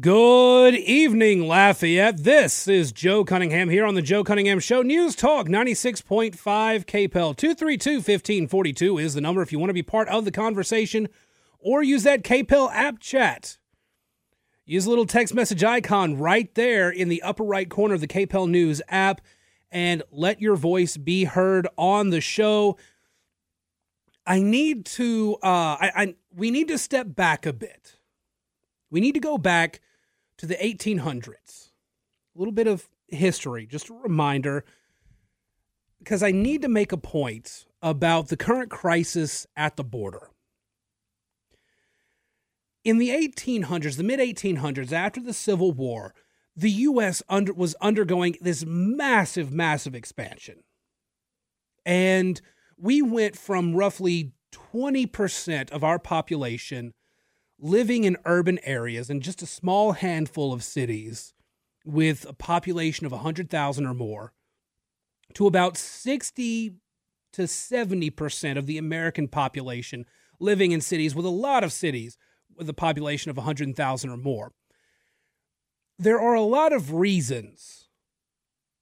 Good evening, Lafayette. This is Joe Cunningham here on the Joe Cunningham Show. News Talk 96.5 KPEL 232 1542 is the number if you want to be part of the conversation or use that KPEL app chat. Use a little text message icon right there in the upper right corner of the KPEL News app and let your voice be heard on the show. I need to uh I, I we need to step back a bit we need to go back to the 1800s. A little bit of history, just a reminder, because I need to make a point about the current crisis at the border. In the 1800s, the mid 1800s, after the Civil War, the U.S. Under, was undergoing this massive, massive expansion. And we went from roughly 20% of our population living in urban areas in just a small handful of cities with a population of 100,000 or more to about 60 to 70% of the American population living in cities with a lot of cities with a population of 100,000 or more. There are a lot of reasons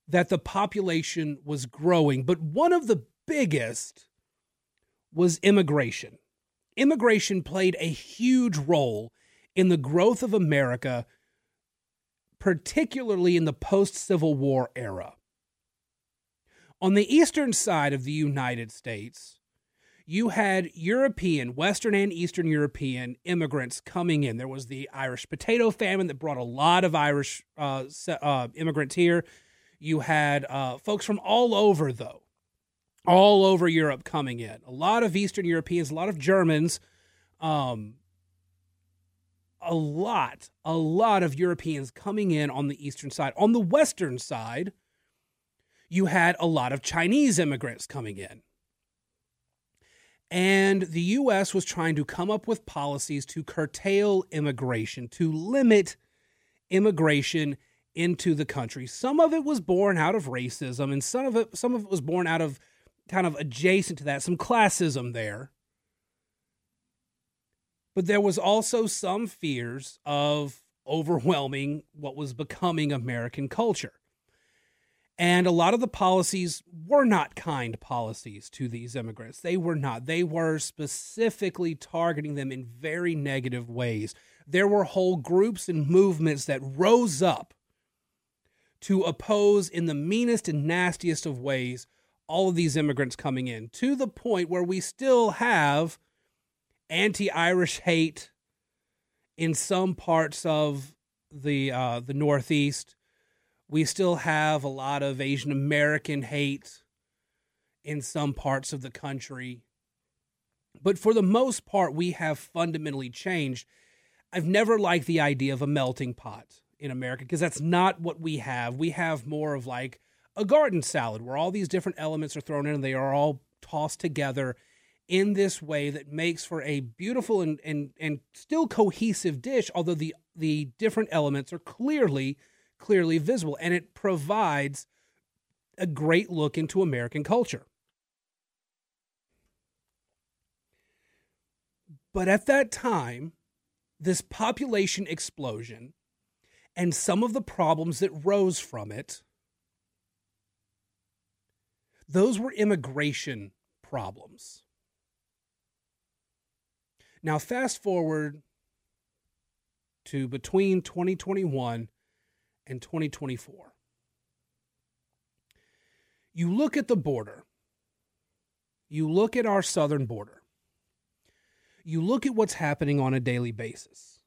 that the population was growing, but one of the biggest was immigration immigration played a huge role in the growth of America, particularly in the post Civil War era. On the eastern side of the United States, you had European, Western and Eastern European immigrants coming in. There was the Irish potato famine that brought a lot of Irish uh, uh, immigrants here. You had uh, folks from all over, though all over Europe coming in. A lot of Eastern Europeans, a lot of Germans, um, a lot, a lot of Europeans coming in on the eastern side. On the western side, you had a lot of Chinese immigrants coming in. And the U.S. was trying to come up with policies to curtail immigration, to limit immigration into the country. Some of it was born out of racism, and some of it, some of it was born out of kind of adjacent to that, some classism there. But there was also some fears of overwhelming what was becoming American culture. And a lot of the policies were not kind policies to these immigrants. They were not. They were specifically targeting them in very negative ways. There were whole groups and movements that rose up to oppose, in the meanest and nastiest of ways, all of these immigrants coming in to the point where we still have anti Irish hate in some parts of the uh, the Northeast. We still have a lot of Asian American hate in some parts of the country. But for the most part, we have fundamentally changed. I've never liked the idea of a melting pot in America because that's not what we have. We have more of like a garden salad where all these different elements are thrown in and they are all tossed together in this way that makes for a beautiful and, and, and still cohesive dish, although the, the different elements are clearly, clearly visible. And it provides a great look into American culture. But at that time, this population explosion and some of the problems that rose from it those were immigration problems. Now, fast forward to between 2021 and 2024. You look at the border, you look at our southern border, you look at what's happening on a daily basis.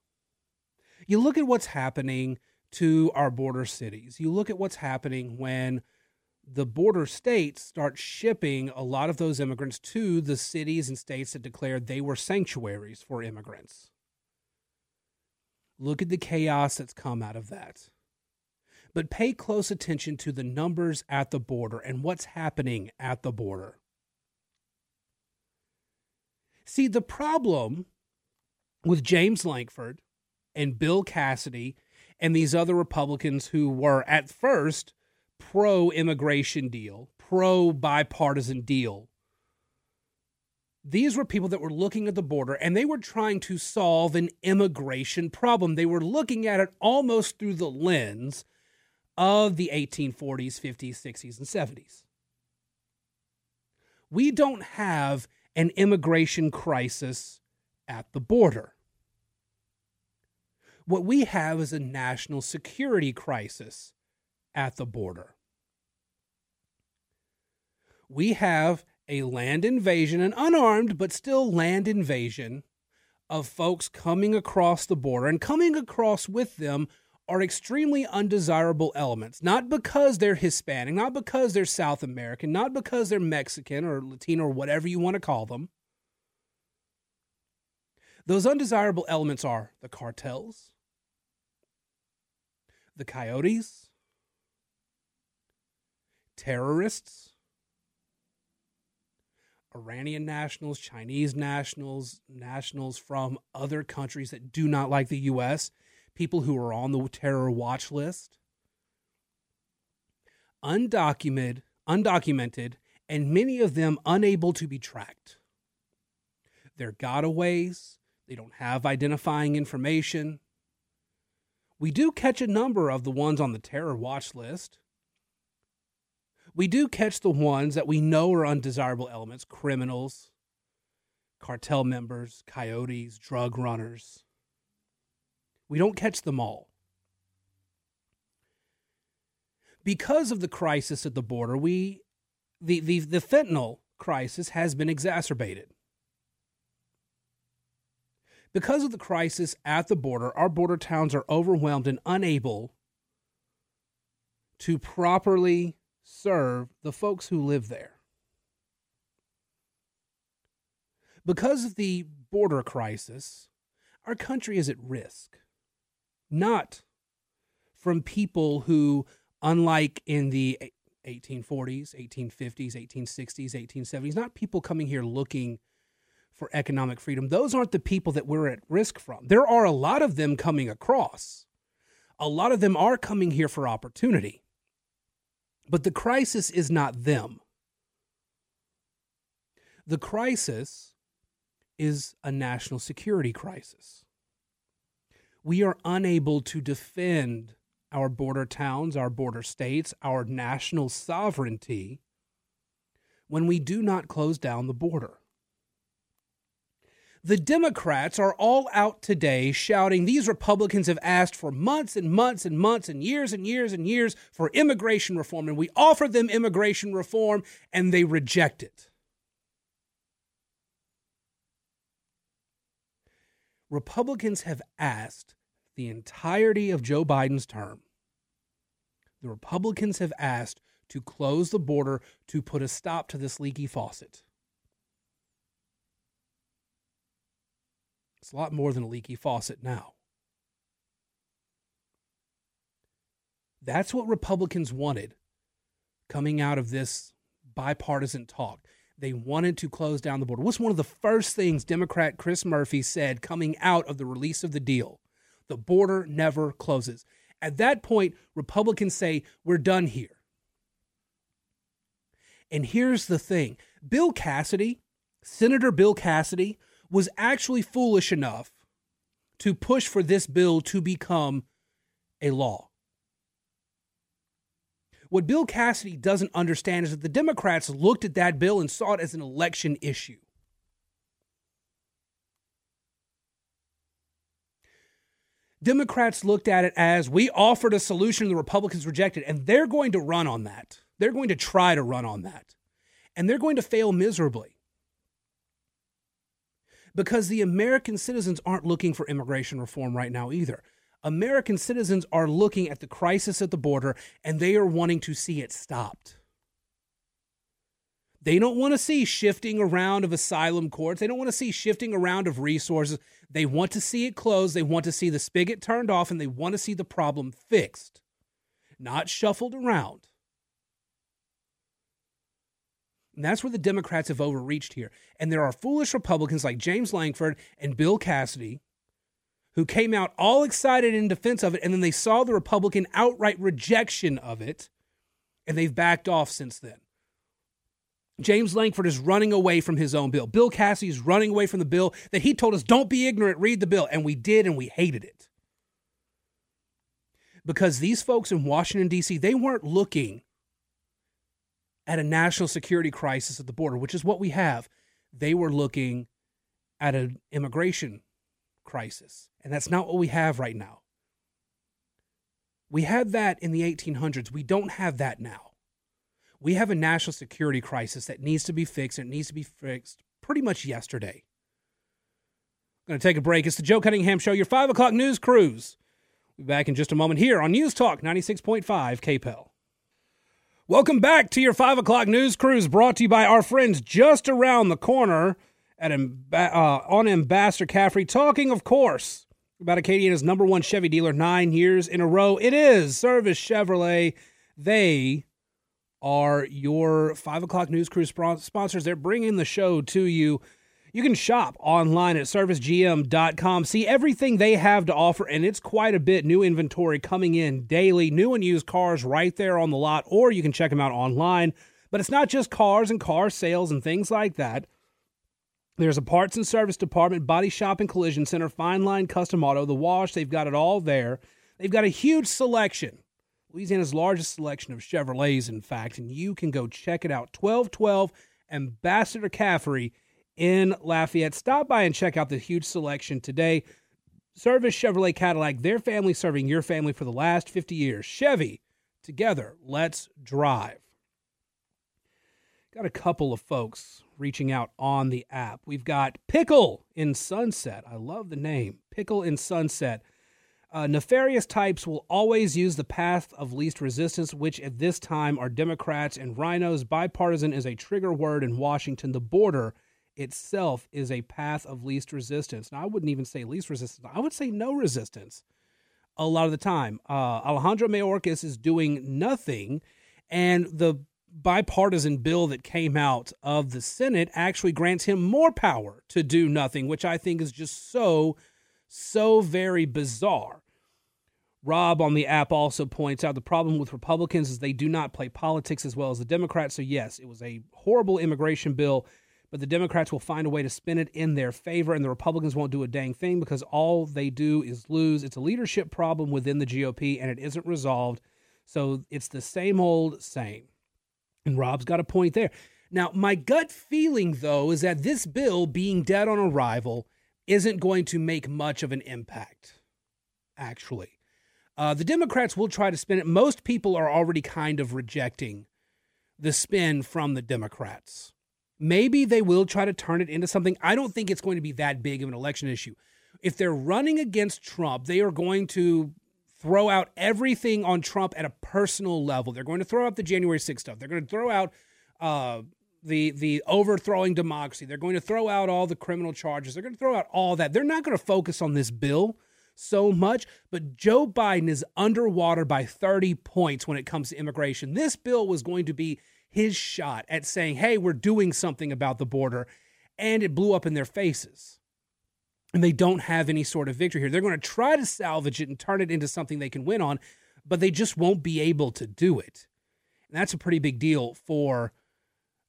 You look at what's happening to our border cities. You look at what's happening when the border states start shipping a lot of those immigrants to the cities and states that declared they were sanctuaries for immigrants. Look at the chaos that's come out of that. But pay close attention to the numbers at the border and what's happening at the border. See, the problem with James Lankford and Bill Cassidy and these other Republicans who were at first pro immigration deal, pro bipartisan deal These were people that were looking at the border and they were trying to solve an immigration problem. They were looking at it almost through the lens of the 1840s, 50s, 60s, and 70s. We don't have an immigration crisis at the border. What we have is a national security crisis at the border. We have a land invasion, an unarmed but still land invasion of folks coming across the border and coming across with them are extremely undesirable elements, not because they're Hispanic, not because they're South American, not because they're Mexican or Latino or whatever you want to call them. Those undesirable elements are the cartels, the coyotes, terrorists, Iranian nationals, Chinese nationals, nationals from other countries that do not like the U.S., people who are on the terror watch list, undocumented, undocumented, and many of them unable to be tracked. They're gotaways, they don't have identifying information. We do catch a number of the ones on the terror watch list. We do catch the ones that we know are undesirable elements criminals, cartel members, coyotes, drug runners. We don't catch them all. Because of the crisis at the border, we the, the, the fentanyl crisis has been exacerbated. Because of the crisis at the border, our border towns are overwhelmed and unable to properly serve the folks who live there. Because of the border crisis, our country is at risk. Not from people who, unlike in the 1840s, 1850s, 1860s, 1870s, not people coming here looking for economic freedom. Those aren't the people that we're at risk from. There are a lot of them coming across. A lot of them are coming here for opportunity. But the crisis is not them. The crisis is a national security crisis. We are unable to defend our border towns, our border states, our national sovereignty when we do not close down the border. The Democrats are all out today shouting these Republicans have asked for months and months and months and years and years and years for immigration reform, and we offer them immigration reform and they reject it. Republicans have asked the entirety of Joe Biden's term. The Republicans have asked to close the border to put a stop to this leaky faucet. It's a lot more than a leaky faucet now. That's what Republicans wanted coming out of this bipartisan talk. They wanted to close down the border. What's one of the first things Democrat Chris Murphy said coming out of the release of the deal? The border never closes. At that point, Republicans say, We're done here. And here's the thing Bill Cassidy, Senator Bill Cassidy, was actually foolish enough to push for this bill to become a law. What Bill Cassidy doesn't understand is that the Democrats looked at that bill and saw it as an election issue. Democrats looked at it as we offered a solution the Republicans rejected, and they're going to run on that. They're going to try to run on that. And they're going to fail miserably because the American citizens aren't looking for immigration reform right now either. American citizens are looking at the crisis at the border and they are wanting to see it stopped. They don't want to see shifting around of asylum courts. They don't want to see shifting around of resources. They want to see it closed. They want to see the spigot turned off and they want to see the problem fixed, not shuffled around. And that's where the Democrats have overreached here. And there are foolish Republicans like James Lankford and Bill Cassidy who came out all excited in defense of it, and then they saw the Republican outright rejection of it, and they've backed off since then. James Lankford is running away from his own bill. Bill Cassidy is running away from the bill that he told us, don't be ignorant, read the bill. And we did, and we hated it. Because these folks in Washington, D.C., they weren't looking at a national security crisis at the border, which is what we have. They were looking at an immigration crisis. And that's not what we have right now. We had that in the 1800s. We don't have that now. We have a national security crisis that needs to be fixed, and it needs to be fixed pretty much yesterday. I'm going to take a break. It's the Joe Cunningham Show, your 5 o'clock news cruise. We'll be back in just a moment here on News Talk 96.5 KPEL. Welcome back to your 5 o'clock news cruise brought to you by our friends just around the corner at uh, on Ambassador Caffrey, talking, of course, about Acadiana's number one Chevy dealer nine years in a row. It is Service Chevrolet. They are your five o'clock news cruise sponsors. They're bringing the show to you. You can shop online at servicegm.com, see everything they have to offer, and it's quite a bit. New inventory coming in daily, new and used cars right there on the lot, or you can check them out online. But it's not just cars and car sales and things like that. There's a parts and service department, body shop and collision center, fine line custom auto, the wash. They've got it all there. They've got a huge selection. Louisiana's largest selection of Chevrolets, in fact, and you can go check it out. 1212 Ambassador Caffrey in Lafayette. Stop by and check out the huge selection today. Service Chevrolet Cadillac, their family serving your family for the last 50 years. Chevy, together, let's drive. Got a couple of folks reaching out on the app. We've got Pickle in Sunset. I love the name. Pickle in Sunset. Uh, nefarious types will always use the path of least resistance, which at this time are Democrats and rhinos. Bipartisan is a trigger word in Washington. The border itself is a path of least resistance. Now, I wouldn't even say least resistance, I would say no resistance a lot of the time. Uh, Alejandro Mayorkas is doing nothing, and the bipartisan bill that came out of the Senate actually grants him more power to do nothing, which I think is just so, so very bizarre. Rob on the app also points out the problem with Republicans is they do not play politics as well as the Democrats. So, yes, it was a horrible immigration bill, but the Democrats will find a way to spin it in their favor, and the Republicans won't do a dang thing because all they do is lose. It's a leadership problem within the GOP, and it isn't resolved. So, it's the same old same. And Rob's got a point there. Now, my gut feeling, though, is that this bill being dead on arrival isn't going to make much of an impact, actually. Uh, the Democrats will try to spin it. Most people are already kind of rejecting the spin from the Democrats. Maybe they will try to turn it into something. I don't think it's going to be that big of an election issue. If they're running against Trump, they are going to throw out everything on Trump at a personal level. They're going to throw out the January 6th stuff. They're going to throw out uh, the the overthrowing democracy. They're going to throw out all the criminal charges. They're going to throw out all that. They're not going to focus on this bill so much, but Joe Biden is underwater by 30 points when it comes to immigration. This bill was going to be his shot at saying, "Hey, we're doing something about the border." And it blew up in their faces and they don't have any sort of victory here. They're going to try to salvage it and turn it into something they can win on, but they just won't be able to do it. And that's a pretty big deal for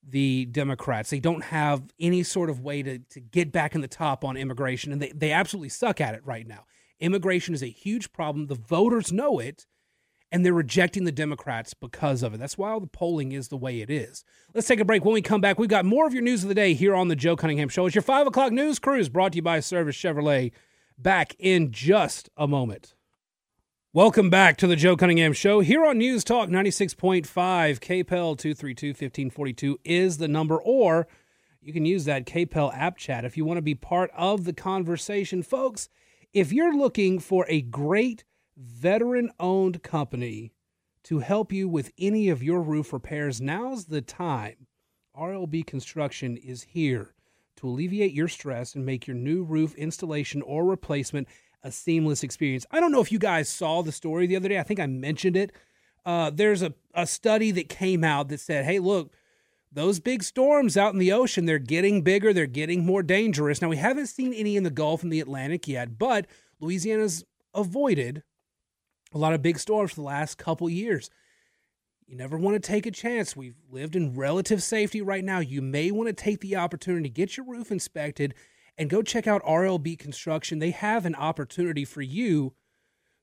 the Democrats. They don't have any sort of way to, to get back in the top on immigration, and they, they absolutely suck at it right now. Immigration is a huge problem. The voters know it, and they're rejecting the Democrats because of it. That's why all the polling is the way it is. Let's take a break. When we come back, we've got more of your news of the day here on the Joe Cunningham Show. It's your 5 o'clock news cruise brought to you by Service Chevrolet. Back in just a moment. Welcome back to the Joe Cunningham Show here on News Talk 96.5. KPEL 232 1542 is the number, or you can use that KPEL app chat if you want to be part of the conversation. Folks, if you're looking for a great veteran owned company to help you with any of your roof repairs. Now's the time. RLB Construction is here to alleviate your stress and make your new roof installation or replacement a seamless experience. I don't know if you guys saw the story the other day. I think I mentioned it. Uh, there's a, a study that came out that said, hey, look, those big storms out in the ocean, they're getting bigger, they're getting more dangerous. Now, we haven't seen any in the Gulf and the Atlantic yet, but Louisiana's avoided a lot of big storms for the last couple years. you never want to take a chance. We've lived in relative safety right now. You may want to take the opportunity, to get your roof inspected, and go check out RLB Construction. They have an opportunity for you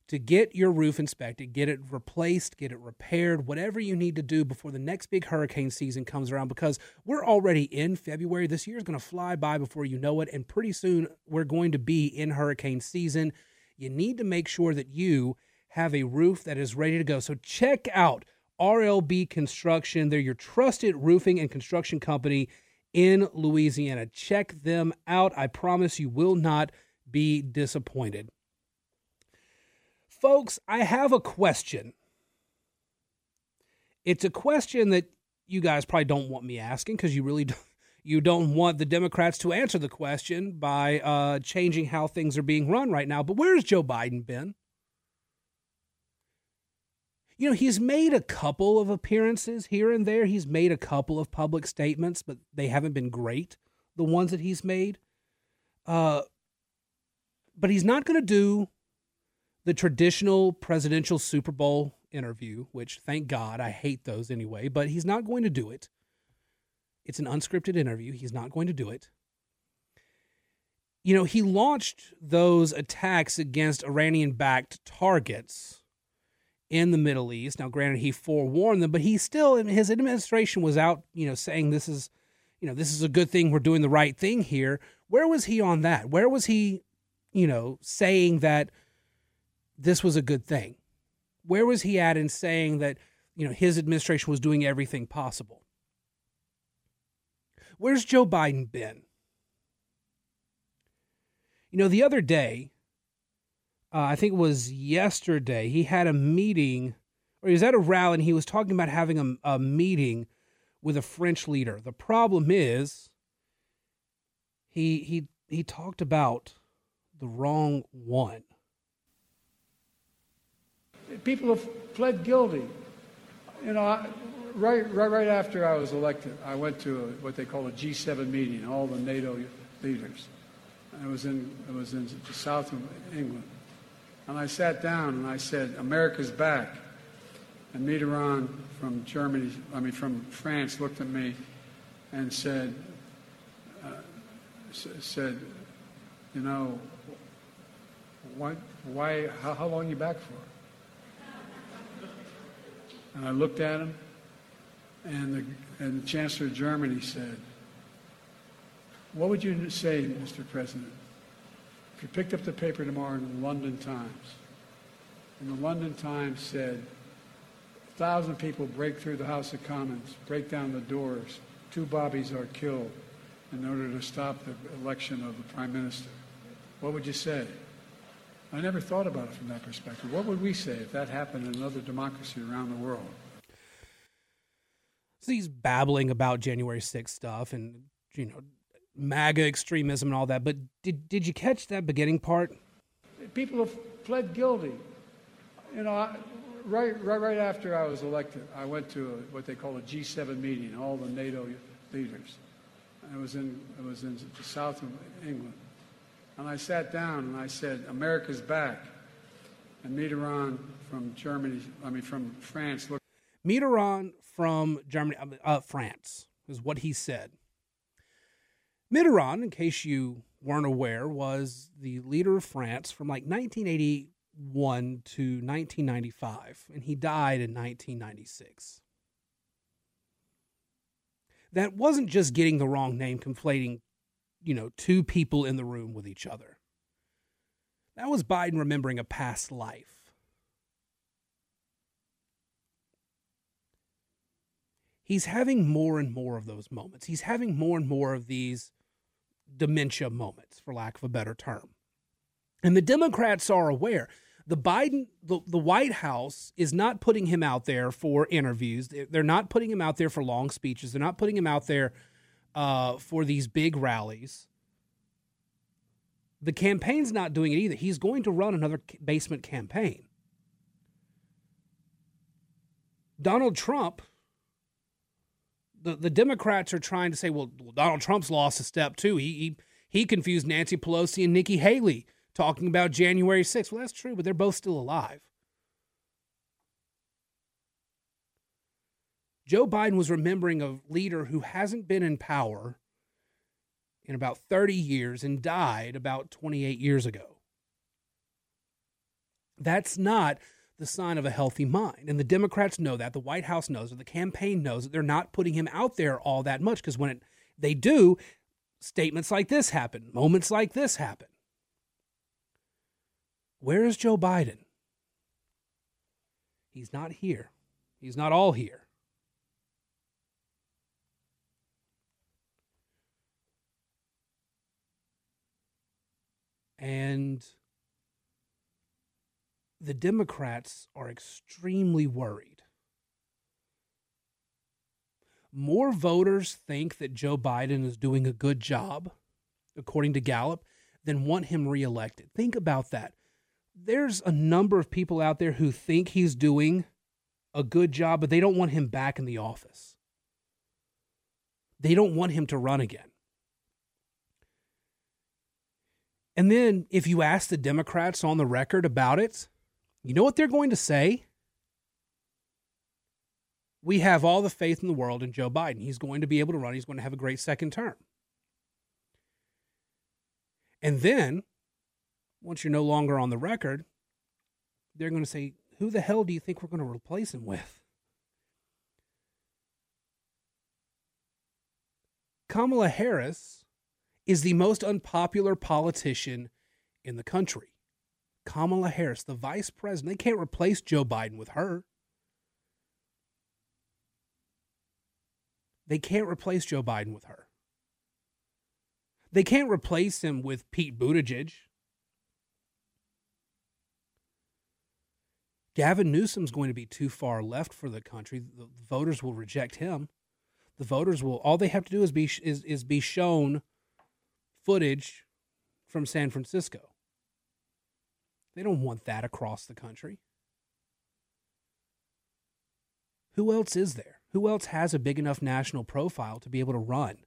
to get your roof inspected, get it replaced, get it repaired, whatever you need to do before the next big hurricane season comes around because we're already in February. This year is going to fly by before you know it. And pretty soon we're going to be in hurricane season. You need to make sure that you have a roof that is ready to go. So check out RLB Construction. They're your trusted roofing and construction company in Louisiana. Check them out. I promise you will not be disappointed. Folks, I have a question. It's a question that you guys probably don't want me asking because you really don't, you don't want the Democrats to answer the question by uh, changing how things are being run right now. But where's Joe Biden been? You know, he's made a couple of appearances here and there. He's made a couple of public statements, but they haven't been great, the ones that he's made. Uh, but he's not going to do the traditional presidential Super Bowl interview, which thank God, I hate those anyway, but he's not going to do it. It's an unscripted interview. He's not going to do it. You know, he launched those attacks against Iranian backed targets in the Middle East. Now, granted, he forewarned them, but he still, his administration was out, you know, saying this is, you know, this is a good thing. We're doing the right thing here. Where was he on that? Where was he, you know, saying that this was a good thing? Where was he at in saying that, you know, his administration was doing everything possible? Where's Joe Biden been? You know, the other day, uh, I think it was yesterday, he had a meeting, or he was at a rally and he was talking about having a, a meeting with a French leader. The problem is, he he he talked about the wrong one. People have pled guilty. You know, I, right, right, right after I was elected, I went to a, what they call a G7 meeting, all the NATO leaders. It was in it was in the south of England. And I sat down and I said, America's back. And Mitterrand from Germany, I mean, from France, looked at me and said, uh, said, you know, why, why how, how long you back for? And I looked at him, and the, and the Chancellor of Germany said, What would you say, Mr. President, if you picked up the paper tomorrow in the London Times, and the London Times said, a thousand people break through the House of Commons, break down the doors, two bobbies are killed in order to stop the election of the Prime Minister. What would you say? I never thought about it from that perspective. What would we say if that happened in another democracy around the world? So he's babbling about January 6th stuff and, you know, MAGA extremism and all that. But did did you catch that beginning part? People have pled guilty. You know, I, right, right, right after I was elected, I went to a, what they call a G7 meeting, all the NATO leaders. It was in it was in the south of England, and I sat down and I said, "America's back." And Mitterrand from Germany, I mean from France, looked. Mitterrand from Germany, uh, France, is what he said. Mitterrand, in case you weren't aware, was the leader of France from like 1981 to 1995, and he died in 1996. That wasn't just getting the wrong name, conflating, you know, two people in the room with each other. That was Biden remembering a past life. He's having more and more of those moments. He's having more and more of these dementia moments, for lack of a better term. And the Democrats are aware. The Biden, the, the White House is not putting him out there for interviews. They're not putting him out there for long speeches. They're not putting him out there uh, for these big rallies. The campaign's not doing it either. He's going to run another basement campaign. Donald Trump the, the Democrats are trying to say, well, Donald Trump's lost a step too. He, he he confused Nancy Pelosi and Nikki Haley talking about January 6th. Well, that's true, but they're both still alive. Joe Biden was remembering a leader who hasn't been in power in about 30 years and died about 28 years ago. That's not the sign of a healthy mind. And the Democrats know that. The White House knows it. The campaign knows that they're not putting him out there all that much because when it, they do, statements like this happen, moments like this happen. Where is Joe Biden? He's not here. He's not all here. And the Democrats are extremely worried. More voters think that Joe Biden is doing a good job, according to Gallup, than want him reelected. Think about that. There's a number of people out there who think he's doing a good job, but they don't want him back in the office. They don't want him to run again. And then if you ask the Democrats on the record about it, you know what they're going to say? We have all the faith in the world in Joe Biden. He's going to be able to run, he's going to have a great second term. And then, once you're no longer on the record, they're going to say, Who the hell do you think we're going to replace him with? Kamala Harris is the most unpopular politician in the country. Kamala Harris, the vice president. They can't replace Joe Biden with her. They can't replace Joe Biden with her. They can't replace him with Pete Buttigieg. Gavin Newsom's going to be too far left for the country. The voters will reject him. The voters will all they have to do is be is, is be shown footage from San Francisco. They don't want that across the country. Who else is there? Who else has a big enough national profile to be able to run?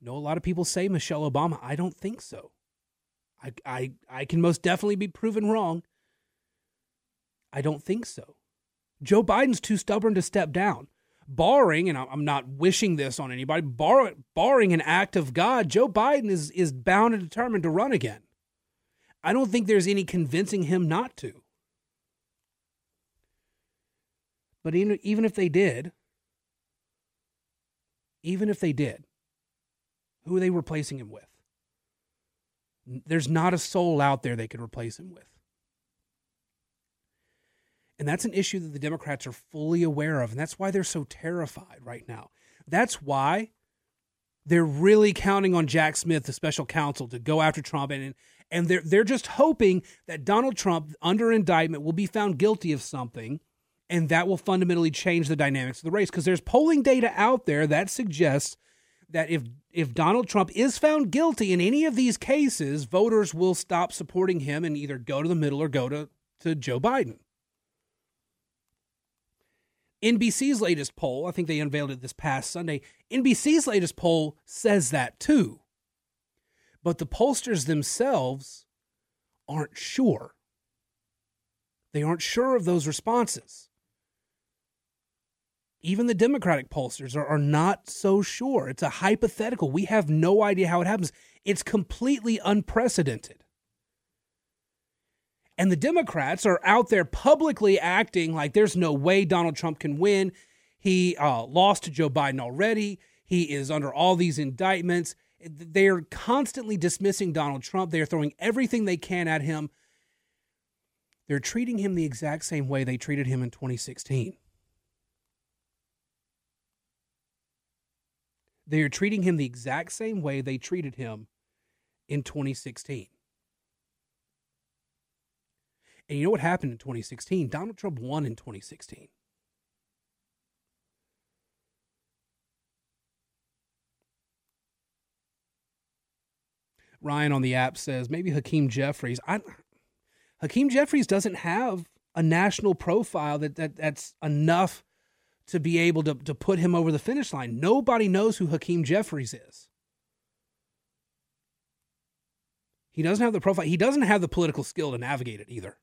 You know, a lot of people say Michelle Obama. I don't think so. I, I, I can most definitely be proven wrong. I don't think so. Joe Biden's too stubborn to step down. Barring, and I'm not wishing this on anybody, bar, barring an act of God, Joe Biden is, is bound and determined to run again. I don't think there's any convincing him not to. But even, even if they did, even if they did, who are they replacing him with? There's not a soul out there they could replace him with. And that's an issue that the Democrats are fully aware of. And that's why they're so terrified right now. That's why they're really counting on Jack Smith, the special counsel, to go after Trump and, and they're they're just hoping that Donald Trump under indictment will be found guilty of something and that will fundamentally change the dynamics of the race because there's polling data out there that suggests that if if Donald Trump is found guilty in any of these cases, voters will stop supporting him and either go to the middle or go to, to Joe Biden. NBC's latest poll, I think they unveiled it this past Sunday. NBC's latest poll says that too. But the pollsters themselves aren't sure. They aren't sure of those responses. Even the Democratic pollsters are, are not so sure. It's a hypothetical. We have no idea how it happens. It's completely unprecedented. And the Democrats are out there publicly acting like there's no way Donald Trump can win. He uh, lost to Joe Biden already. He is under all these indictments. They are constantly dismissing Donald Trump. They are throwing everything they can at him. They're treating him the exact same way they treated him in 2016. They are treating him the exact same way they treated him in 2016. And you know what happened in 2016? Donald Trump won in 2016. Ryan on the app says maybe Hakeem Jeffries. I, Hakeem Jeffries doesn't have a national profile that, that that's enough to be able to, to put him over the finish line. Nobody knows who Hakeem Jeffries is. He doesn't have the profile. He doesn't have the political skill to navigate it either.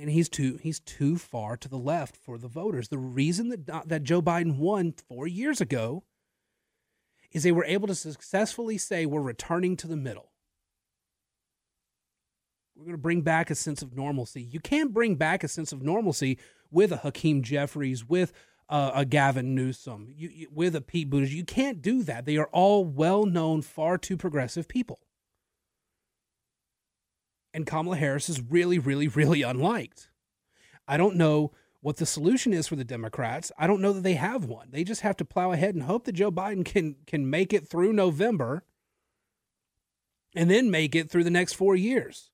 and he's too he's too far to the left for the voters. The reason that that Joe Biden won 4 years ago is they were able to successfully say we're returning to the middle. We're going to bring back a sense of normalcy. You can't bring back a sense of normalcy with a Hakeem Jeffries, with a, a Gavin Newsom, you, you, with a Pete Buttigieg. You can't do that. They are all well known, far too progressive people. And Kamala Harris is really, really, really unliked. I don't know what the solution is for the Democrats. I don't know that they have one. They just have to plow ahead and hope that Joe Biden can can make it through November and then make it through the next 4 years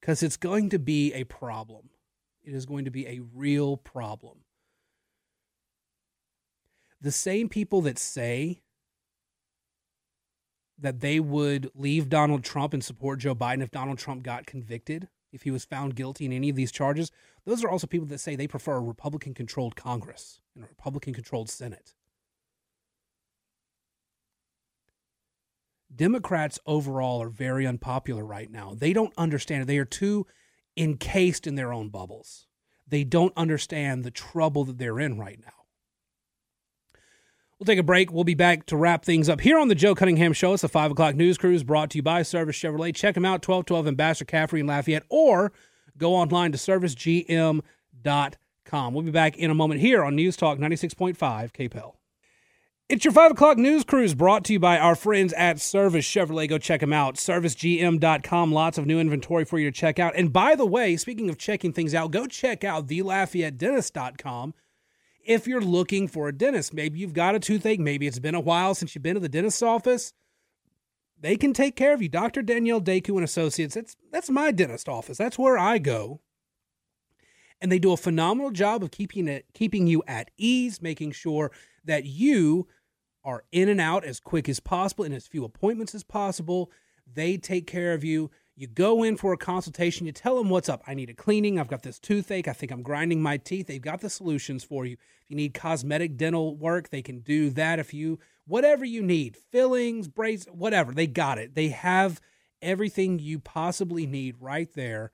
cuz it's going to be a problem. It is going to be a real problem. The same people that say that they would leave Donald Trump and support Joe Biden if Donald Trump got convicted, if he was found guilty in any of these charges, those are also people that say they prefer a Republican controlled Congress and a Republican controlled Senate. Democrats overall are very unpopular right now. They don't understand. They are too encased in their own bubbles. They don't understand the trouble that they're in right now. We'll take a break. We'll be back to wrap things up here on the Joe Cunningham Show. It's a 5 o'clock news cruise brought to you by Service Chevrolet. Check them out, 1212 Ambassador Caffrey in Lafayette, or go online to servicegm.com. We'll be back in a moment here on News Talk 96.5 KPEL. It's your 5 o'clock news cruise brought to you by our friends at Service Chevrolet. Go check them out. ServiceGM.com. Lots of new inventory for you to check out. And by the way, speaking of checking things out, go check out TheLafayetteDentist.com if you're looking for a dentist. Maybe you've got a toothache, maybe it's been a while since you've been to the dentist's office. They can take care of you. Dr. Danielle Deku and Associates, that's that's my dentist office. That's where I go. And they do a phenomenal job of keeping it keeping you at ease, making sure that you are in and out as quick as possible in as few appointments as possible. They take care of you. You go in for a consultation, you tell them what's up. I need a cleaning. I've got this toothache. I think I'm grinding my teeth. They've got the solutions for you. If you need cosmetic dental work, they can do that. If you, whatever you need, fillings, braids, whatever, they got it. They have everything you possibly need right there.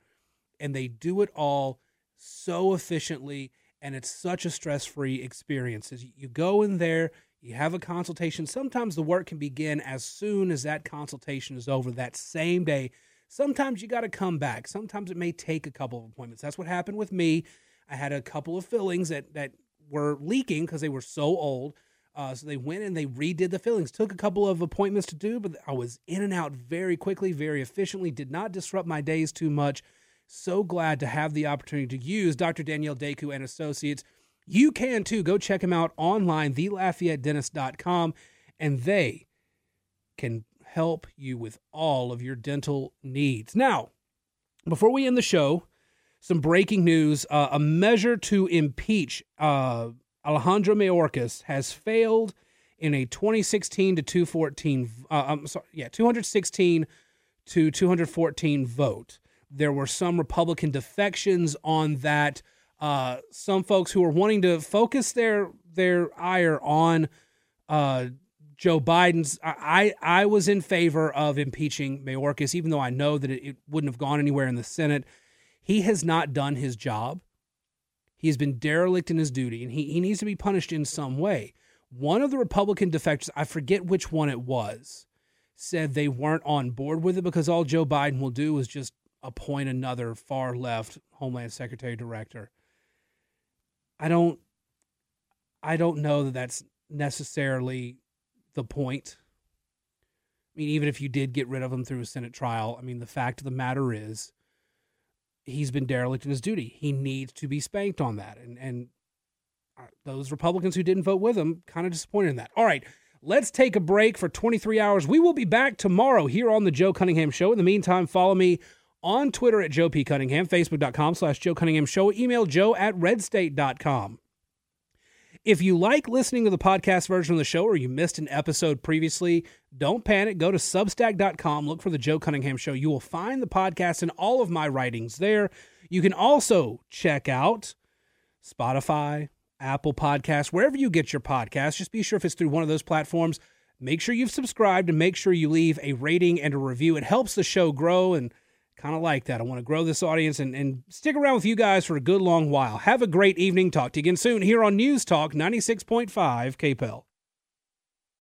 And they do it all so efficiently. And it's such a stress free experience. You go in there, you have a consultation. Sometimes the work can begin as soon as that consultation is over that same day sometimes you got to come back. Sometimes it may take a couple of appointments. That's what happened with me. I had a couple of fillings that that were leaking because they were so old. Uh, so they went and they redid the fillings. Took a couple of appointments to do, but I was in and out very quickly, very efficiently. Did not disrupt my days too much. So glad to have the opportunity to use Dr. Danielle Deku and Associates. You can too. Go check them out online, thelafayette.dentist.com, and they can help you with all of your dental needs. Now, before we end the show, some breaking news. Uh, a measure to impeach uh, Alejandro Mayorkas has failed in a 2016 to 214, uh, I'm sorry, yeah, 216 to 214 vote. There were some Republican defections on that. Uh, some folks who were wanting to focus their their ire on uh, Joe Biden's. I I was in favor of impeaching Mayorkas, even though I know that it, it wouldn't have gone anywhere in the Senate. He has not done his job. He has been derelict in his duty, and he, he needs to be punished in some way. One of the Republican defectors, I forget which one it was, said they weren't on board with it because all Joe Biden will do is just appoint another far left Homeland Secretary director. I don't I don't know that that's necessarily the point. I mean, even if you did get rid of him through a Senate trial, I mean, the fact of the matter is he's been derelict in his duty. He needs to be spanked on that. And, and uh, those Republicans who didn't vote with him kind of disappointed in that. All right, let's take a break for 23 hours. We will be back tomorrow here on the Joe Cunningham Show. In the meantime, follow me on Twitter at Joe P. Cunningham, Facebook.com slash Joe Cunningham Show, email joe at redstate.com. If you like listening to the podcast version of the show or you missed an episode previously, don't panic. Go to substack.com, look for The Joe Cunningham Show. You will find the podcast and all of my writings there. You can also check out Spotify, Apple Podcasts, wherever you get your podcast. Just be sure if it's through one of those platforms, make sure you've subscribed and make sure you leave a rating and a review. It helps the show grow and kind of like that. I want to grow this audience and, and stick around with you guys for a good long while. Have a great evening. Talk to you again soon here on News Talk 96.5 KPEL.